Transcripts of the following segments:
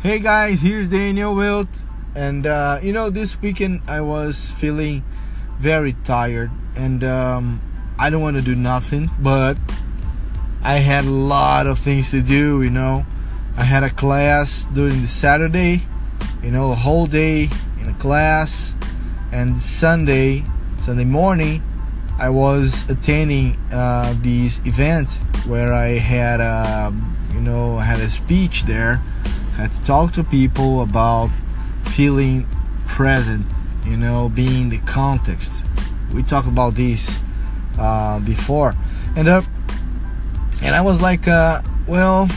Hey guys, here's Daniel Wildt, and uh, you know this weekend I was feeling very tired, and um, I don't want to do nothing, but I had a lot of things to do. You know, I had a class during the Saturday, you know, a whole day in a class, and Sunday, Sunday morning, I was attending uh, this event where I had, a, you know, I had a speech there. To talk to people about feeling present, you know, being the context. We talked about this uh, before, and uh, and I was like, uh, well,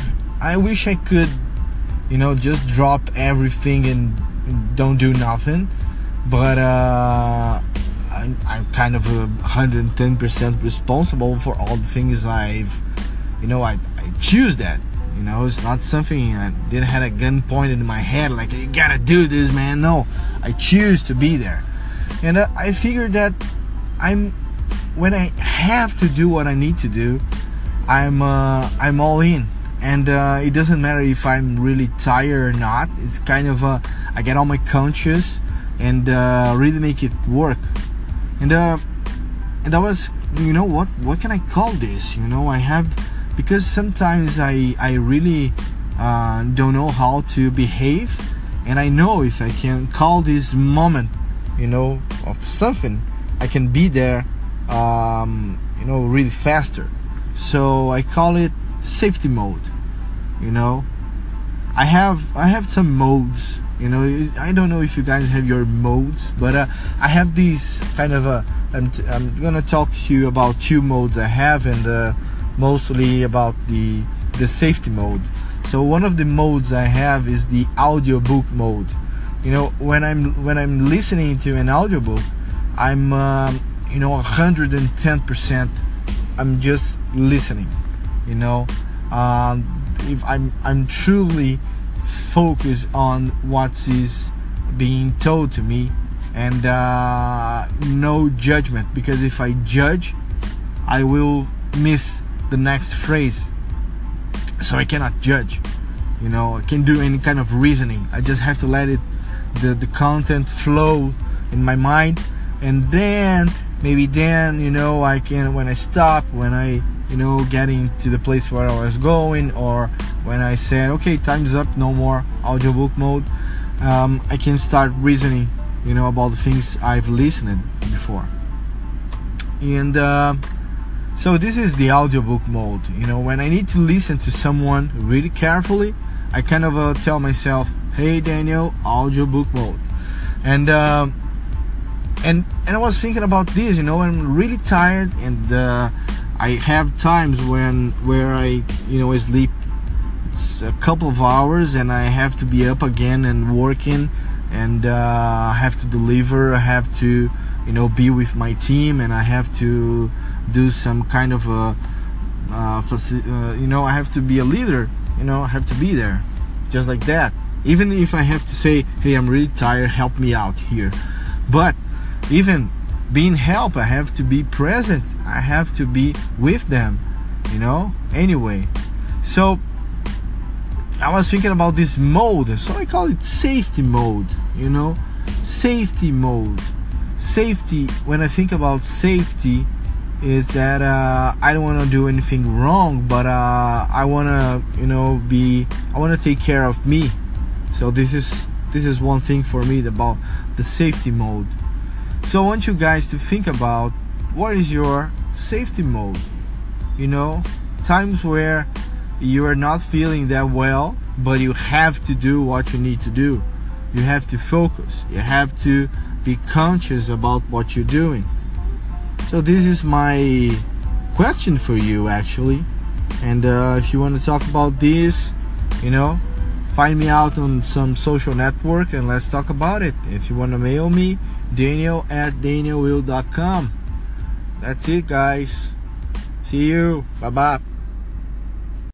I wish I could, you know, just drop everything and don't do nothing, but uh, I'm, I'm kind of a 110% responsible for all the things I've, you know, I, I choose that. You know, it's not something I didn't have a gun pointed in my head like you gotta do this, man. No, I choose to be there, and uh, I figured that I'm when I have to do what I need to do, I'm uh, I'm all in, and uh, it doesn't matter if I'm really tired or not. It's kind of uh, I get all my conscious and uh, really make it work, and uh, and that was you know what what can I call this? You know I have because sometimes I I really uh, don't know how to behave, and I know if I can call this moment, you know, of something, I can be there um, you know really faster. So i call it safety mode you know. I have i have some modes you know. I don't know if you guys have your modes but uh, i have these kind of a I'm, t- I'm gonna talk to you about two modes i have and uh, mostly about the the safety mode. So one of the modes i have is the audiobook mode. You know when i'm when i'm listening to an audiobook i'm um, you know 110% i'm just listening you know? Um, if i'm i'm truly focused on what is being told to me and uh, no judgment. Because if i judge i will miss the next phrase. So i cannot judge you know i can't do any kind of reasoning. I just have to let it the, the content flow in my mind. And then maybe then you know i can when i stop when i you know getting to the place where i was going or when i said okay time's up no more audiobook mode um, i can start reasoning you know about the things i've listened before. And uh, so this is the audiobook mode you know when i need to listen to someone really carefully i kind of uh, tell myself hey daniel audiobook mode and um, and and I was thinking about this. You know, I'm really tired, and uh, I have times when where I you know I sleep it's a couple of hours, and I have to be up again and working, and uh, I have to deliver. I have to you know be with my team, and I have to do some kind of a uh, uh, you know I have to be a leader. You know, I have to be there, just like that. Even if I have to say, "Hey, I'm really tired. Help me out here," but even being help i have to be present i have to be with them you know anyway so i was thinking about this mode so i call it safety mode you know safety mode safety when i think about safety is that uh, i don't want to do anything wrong but uh, i want to you know be i want to take care of me so this is this is one thing for me about the safety mode so I want you guys to think about what is your safety mode. You know, times where you are not feeling that well, but you have to do what you need to do. You have to focus. You have to be conscious about what you're doing. So this is my question for you actually. And uh, if you want to talk about this, you know, find me out on some social network and let's talk about it. If you want to mail me, daniel at danielwildt.com. That's it, guys. See you. Bye bye.